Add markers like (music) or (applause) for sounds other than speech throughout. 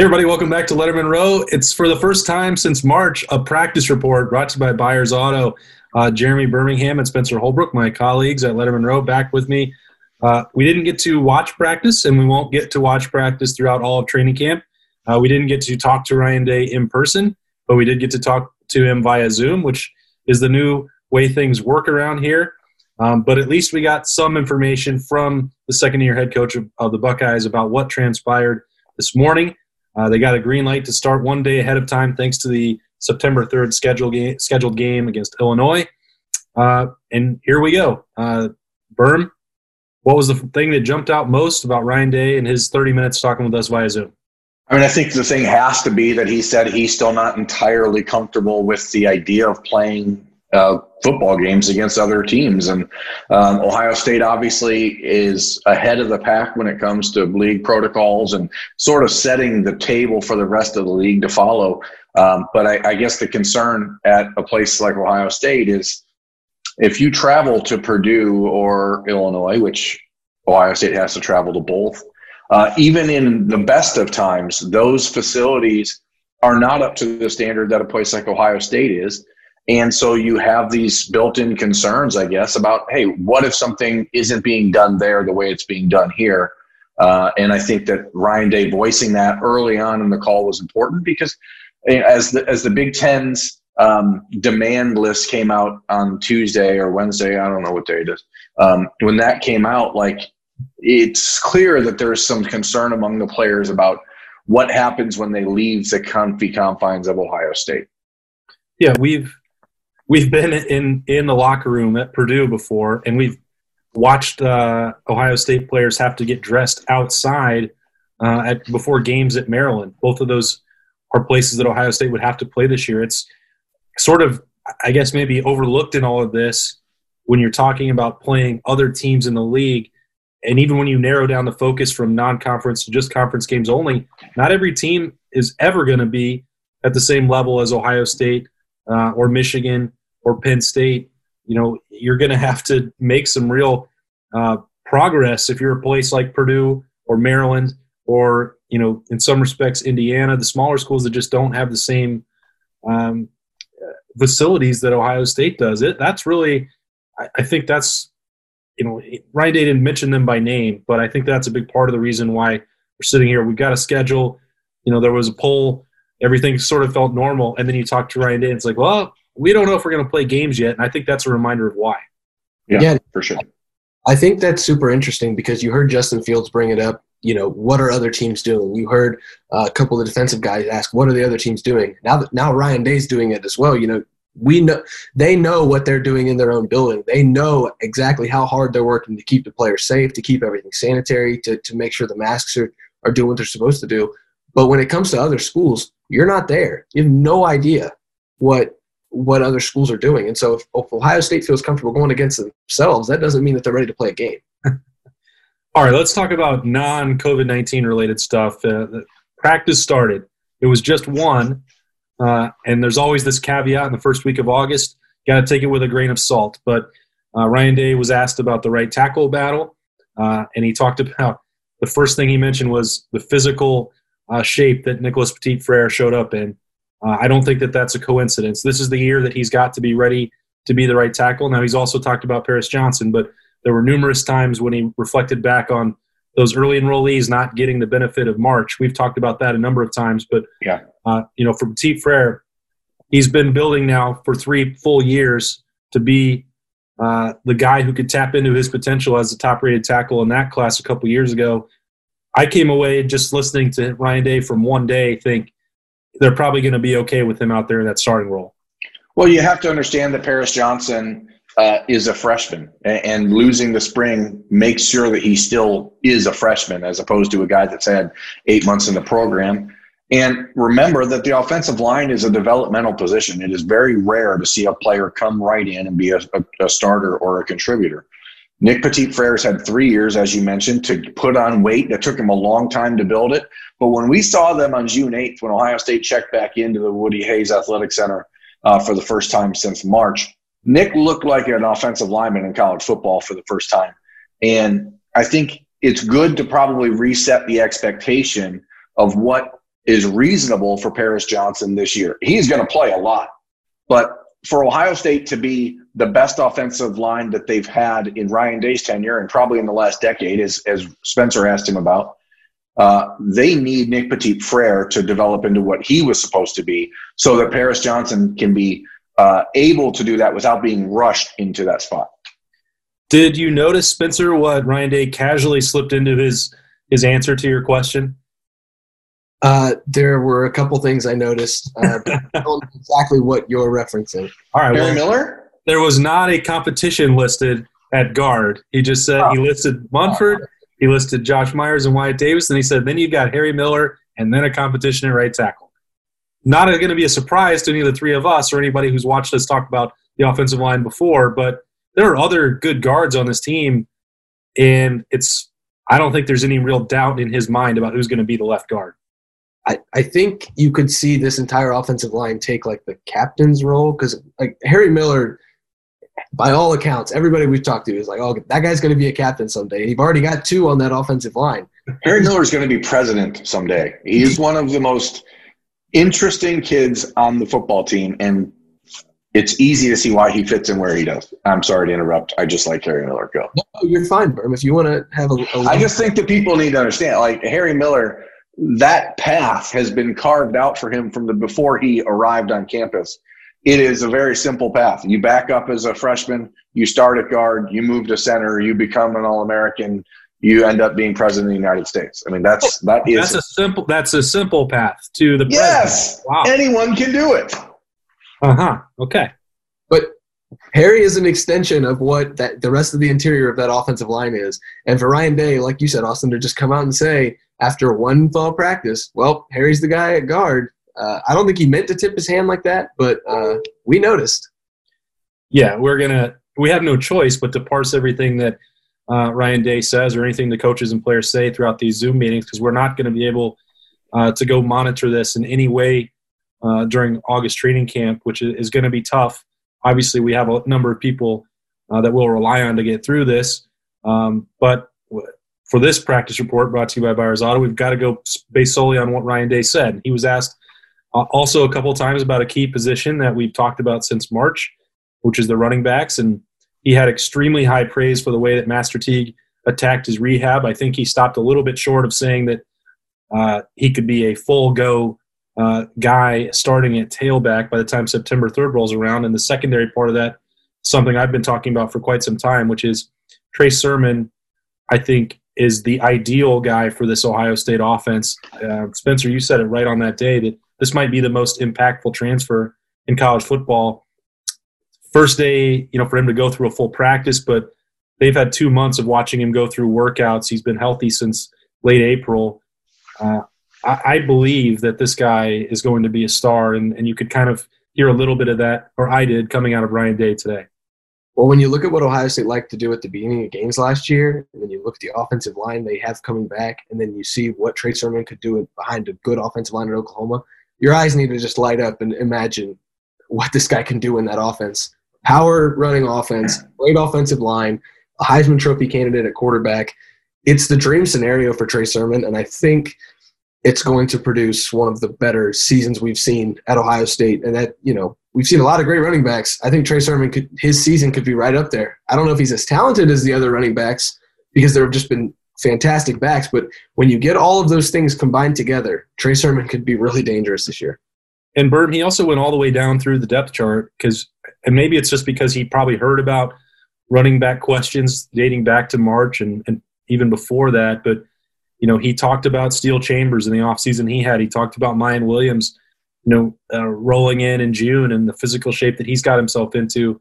Everybody, welcome back to Lettermen Row. It's for the first time since March a practice report brought to you by Byers Auto. Uh, Jeremy Birmingham and Spencer Holbrook, my colleagues at Lettermen Row, back with me. Uh, we didn't get to watch practice, and we won't get to watch practice throughout all of training camp. Uh, we didn't get to talk to Ryan Day in person, but we did get to talk to him via Zoom, which is the new way things work around here. Um, but at least we got some information from the second year head coach of, of the Buckeyes about what transpired this morning. Uh, they got a green light to start one day ahead of time thanks to the September 3rd scheduled game, scheduled game against Illinois. Uh, and here we go. Uh, Berm, what was the thing that jumped out most about Ryan Day and his 30 minutes talking with us via Zoom? I mean, I think the thing has to be that he said he's still not entirely comfortable with the idea of playing uh, football games against other teams. And um, Ohio State obviously is ahead of the pack when it comes to league protocols and sort of setting the table for the rest of the league to follow. Um, but I, I guess the concern at a place like Ohio State is if you travel to Purdue or Illinois, which Ohio State has to travel to both, uh, even in the best of times, those facilities are not up to the standard that a place like Ohio State is. And so you have these built in concerns, I guess, about hey, what if something isn't being done there the way it's being done here? Uh, and I think that Ryan Day voicing that early on in the call was important because eh, as the, as the Big Ten's um, demand list came out on Tuesday or Wednesday, I don't know what day it is, um, when that came out, like it's clear that there's some concern among the players about what happens when they leave the comfy confines of Ohio State. Yeah, we've we've been in in the locker room at Purdue before, and we've watched uh, Ohio State players have to get dressed outside uh, at before games at Maryland. Both of those are places that Ohio State would have to play this year. It's sort of, I guess, maybe overlooked in all of this when you're talking about playing other teams in the league. And even when you narrow down the focus from non-conference to just conference games only, not every team is ever going to be at the same level as Ohio State uh, or Michigan or Penn State, you know, you're going to have to make some real uh, progress if you're a place like Purdue or Maryland or, you know, in some respects, Indiana, the smaller schools that just don't have the same um, facilities that Ohio State does. It That's really, I, I think that's, you know, Ryan Day didn't mention them by name, but I think that's a big part of the reason why we're sitting here. We've got a schedule. You know, there was a poll everything sort of felt normal. And then you talk to Ryan Day, and it's like, well, we don't know if we're going to play games yet. And I think that's a reminder of why. Yeah, yeah, for sure. I think that's super interesting because you heard Justin Fields bring it up. You know, what are other teams doing? You heard uh, a couple of defensive guys ask, what are the other teams doing? Now that now Ryan Day's doing it as well. You know, we know they know what they're doing in their own building. They know exactly how hard they're working to keep the players safe, to keep everything sanitary, to, to make sure the masks are, are doing what they're supposed to do. But when it comes to other schools, you're not there. You have no idea what what other schools are doing. And so if, Ohio State feels comfortable going against themselves, that doesn't mean that they're ready to play a game. (laughs) All right, let's talk about non COVID 19 related stuff. Uh, practice started. It was just one. Uh, and there's always this caveat in the first week of August. Got to take it with a grain of salt. But uh, Ryan Day was asked about the right tackle battle. Uh, and he talked about the first thing he mentioned was the physical uh, shape that Nicholas Petit Frere showed up in. Uh, I don't think that that's a coincidence. This is the year that he's got to be ready to be the right tackle. Now, he's also talked about Paris Johnson, but there were numerous times when he reflected back on those early enrollees not getting the benefit of March. We've talked about that a number of times, but yeah, uh, you know, for Petit Frere, he's been building now for three full years to be uh, the guy who could tap into his potential as a top-rated tackle in that class a couple years ago. I came away just listening to Ryan Day from one day, think they're probably going to be okay with him out there in that starting role. Well, you have to understand that Paris Johnson uh, is a freshman, and, losing the spring makes sure that he still is a freshman as opposed to a guy that's had eight months in the program. And remember that the offensive line is a developmental position. It is very rare to see a player come right in and be a, a, a starter or a contributor. Nick Petit Frere's had three years, as you mentioned, to put on weight. It took him a long time to build it. But when we saw them on June 8th, when Ohio State checked back into the Woody Hayes Athletic Center uh, for the first time since March, Nick looked like an offensive lineman in college football for the first time. And I think it's good to probably reset the expectation of what is reasonable for Paris Johnson this year. He's going to play a lot, but for Ohio State to be the best offensive line that they've had in Ryan Day's tenure and probably in the last decade, as, as Spencer asked him about, uh, they need Nick Petit Frere to develop into what he was supposed to be so that Paris Johnson can be uh, able to do that without being rushed into that spot. Did you notice, Spencer, what Ryan Day casually slipped into his his answer to your question? Uh, there were a couple things I noticed. Uh, (laughs) I don't know exactly what you're referencing. All right, Harry well, Miller. There was not a competition listed at guard. He just said oh. he listed Munford, he listed Josh Myers and Wyatt Davis, and he said then you've got Harry Miller and then a competition at right tackle. Not going to be a surprise to any of the three of us or anybody who's watched us talk about the offensive line before, but there are other good guards on this team, and it's I don't think there's any real doubt in his mind about who's going to be the left guard. I, I think you could see this entire offensive line take like the captain's role because like Harry Miller, by all accounts, everybody we've talked to is like, oh, that guy's going to be a captain someday. You've already got two on that offensive line. Harry Miller is going to be president someday. He's one of the most interesting kids on the football team, and it's easy to see why he fits in where he does. I'm sorry to interrupt. I just like Harry Miller. Go. No, you're fine, Berm. If you want to have a, a I just think that people need to understand, like Harry Miller – that path has been carved out for him from the before he arrived on campus. It is a very simple path. You back up as a freshman, you start at guard, you move to center, you become an All-American, you end up being president of the United States. I mean, that's that is that's a simple that's a simple path to the yes. Wow. Anyone can do it. Uh huh. Okay. But Harry is an extension of what that the rest of the interior of that offensive line is. And for Ryan Day, like you said, Austin, to just come out and say, after one fall practice, well, Harry's the guy at guard. Uh, I don't think he meant to tip his hand like that, but uh, we noticed. Yeah, we're gonna. We have no choice but to parse everything that uh, Ryan Day says or anything the coaches and players say throughout these Zoom meetings because we're not going to be able uh, to go monitor this in any way uh, during August training camp, which is going to be tough. Obviously, we have a number of people uh, that we'll rely on to get through this, um, but for this practice report brought to you by Byers Auto, we've got to go based solely on what Ryan Day said. He was asked uh, also a couple times about a key position that we've talked about since March, which is the running backs, and he had extremely high praise for the way that Master Teague attacked his rehab. I think he stopped a little bit short of saying that uh, he could be a full go uh, guy starting at tailback by the time September 3rd rolls around. And the secondary part of that, something I've been talking about for quite some time, which is Trey Sermon, I think, is the ideal guy for this Ohio State offense. Uh, Spencer, you said it right on that day that this might be the most impactful transfer in college football. First day, you know, for him to go through a full practice, but they've had two months of watching him go through workouts. He's been healthy since late April. Uh, I, I, believe that this guy is going to be a star, and, and you could kind of hear a little bit of that, or I did, coming out of Ryan Day today. Well, when you look at what Ohio State liked to do at the beginning of games last year, and then you look at the offensive line they have coming back, and then you see what Trey Sermon could do behind a good offensive line at Oklahoma, your eyes need to just light up and imagine what this guy can do in that offense. Power running offense, great offensive line, a Heisman Trophy candidate at quarterback. It's the dream scenario for Trey Sermon, and I think it's going to produce one of the better seasons we've seen at Ohio State. And that, you know, we've seen a lot of great running backs. I think Trey Sermon could his season could be right up there. I don't know if he's as talented as the other running backs because there have just been fantastic backs, but when you get all of those things combined together, Trey Sermon could be really dangerous this year. And Burton, he also went all the way down through the depth chart because, and maybe it's just because he probably heard about running back questions dating back to March and, and even before that. But, you know, he talked about Steele Chambers in the offseason he had. He talked about Miyan Williams you know, uh, rolling in in June and the physical shape that he's got himself into.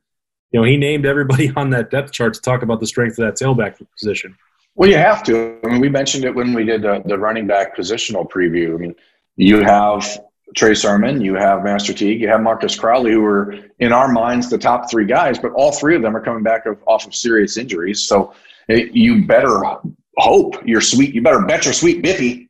You know, he named everybody (laughs) on that depth chart to talk about the strength of that tailback position. Well, you have to. I mean, we mentioned it when we did the, the running back positional preview. I mean, you have Trey Sermon, you have Master Teague, you have Marcus Crowley, who are in our minds the top three guys, but all three of them are coming back of, off of serious injuries. So it, you better hope your sweet, you better bet your sweet Bippy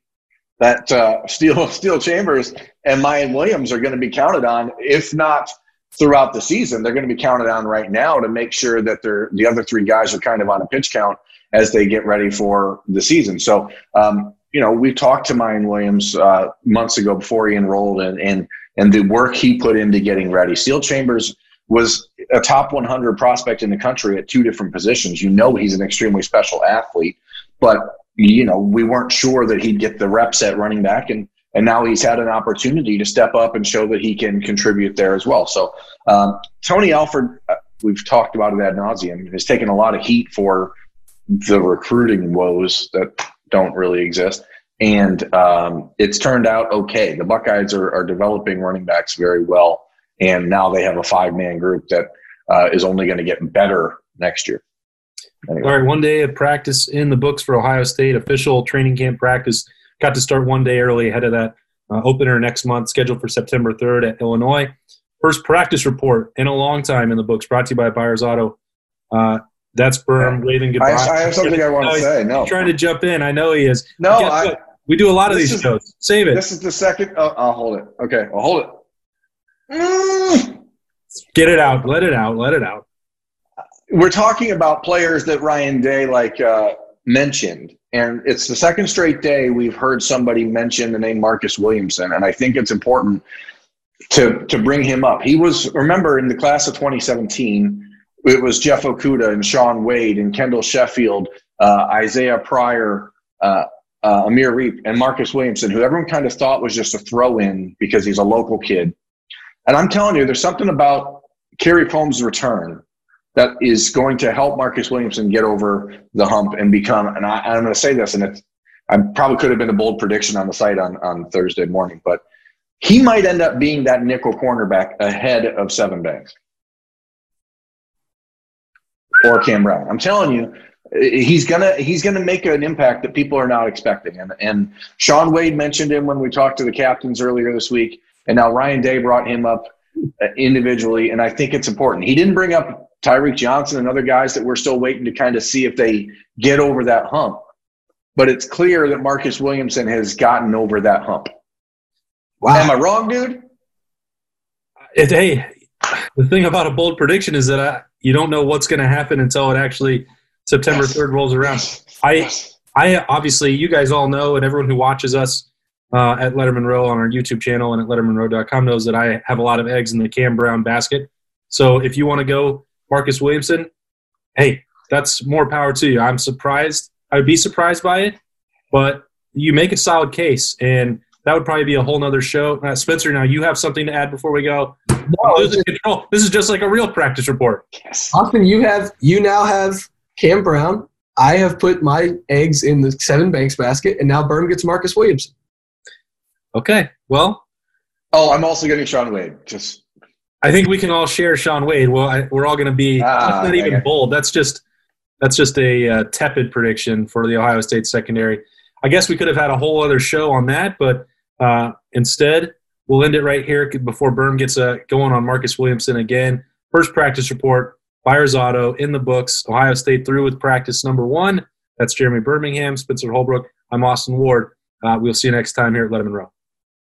that uh, (laughs) Steele Steele Chambers and Miyan Williams are going to be counted on, if not throughout the season, they're going to be counted on right now to make sure that they're the other three guys are kind of on a pitch count as they get ready for the season. So um, you know, we talked to Miyan Williams uh, months ago before he enrolled, and and and the work he put into getting ready. Steele Chambers was a top 100 prospect in the country at two different positions. You know, he's an extremely special athlete, but you know, we weren't sure that he'd get the reps at running back, and and now he's had an opportunity to step up and show that he can contribute there as well. So um, Tony Alford, uh, we've talked about it ad nauseum, has taken a lot of heat for the recruiting woes that don't really exist. And um, it's turned out okay. The Buckeyes are, are, developing running backs very well. And now they have a five man group that uh, is only going to get better next year. Anyway. All right, one day of practice in the books for Ohio State, official training camp practice. Got to start one day early ahead of that uh, opener next month, scheduled for September 3rd at Illinois. First practice report in a long time in the books, brought to you by Byers Auto. Uh, that's Berm waving goodbye. I, I have something I want to say. No, trying to jump in. I know he is. No, I, we do a lot of these is, shows. Save it. This is the second. Oh, I'll hold it. Okay, I'll hold it. Mm. Get it out. Let it out. Let it out. We're talking about players that Ryan Day like uh, mentioned, and it's the second straight day we've heard somebody mention the name Marcus Williamson, and I think it's important to to bring him up. He was remember in the class of 2017 it was Jeff Okudah and Shaun Wade and Kendall Sheffield, uh, Isaiah Pryor, uh, uh, Amir Riep, and Marcus Williamson, who everyone kind of thought was just a throw in because he's a local kid. And I'm telling you, there's something about Kerry Combs' return that is going to help Marcus Williamson get over the hump and become, and I, I'm going to say this, and it's, I probably could have been a bold prediction on the site on, on Thursday morning, but he might end up being that nickel cornerback ahead of Sevyn Banks or Cam Brown. I'm telling you, he's gonna he's gonna make an impact that people are not expecting. And and Shaun Wade mentioned him when we talked to the captains earlier this week, and now Ryan Day brought him up uh, individually, and I think it's important. He didn't bring up Tyreke Johnson and other guys that we're still waiting to kind of see if they get over that hump. But it's clear that Marcus Williamson has gotten over that hump. Wow. Am I wrong, dude? It, hey, the thing about a bold prediction is that I, you don't know what's going to happen until it actually September yes. 3rd rolls around. I, yes. I obviously, you guys all know, and everyone who watches us uh, at Lettermen Row on our YouTube channel and at lettermenrow.com knows that I have a lot of eggs in the Cam Brown basket. So if you want to go Marcus Williamson, hey, that's more power to you. I'm surprised. I would be surprised by it, but you make a solid case, and that would probably be a whole nother show. Uh, Spencer, now you have something to add before we go. No, losing control. This is just like a real practice report. Yes. Austin, you have you now have Cam Brown. I have put my eggs in the Sevyn Banks basket, and now Berm gets Marcus Williamson. Okay. Well. Oh, I'm also getting Shaun Wade. Just. I think we can all share Shaun Wade. Well, I, we're all going to be. Ah, that's not even bold. That's just. That's just a uh, tepid prediction for the Ohio State secondary. I guess we could have had a whole other show on that, but uh, instead, we'll end it right here before Berm gets uh, going on Marcus Williamson again. First practice report, Byers Auto in the books. Ohio State through with practice number one. That's Jeremy Birmingham, Spencer Holbrook. I'm Austin Ward. Uh, we'll see you next time here at Lettermen Row.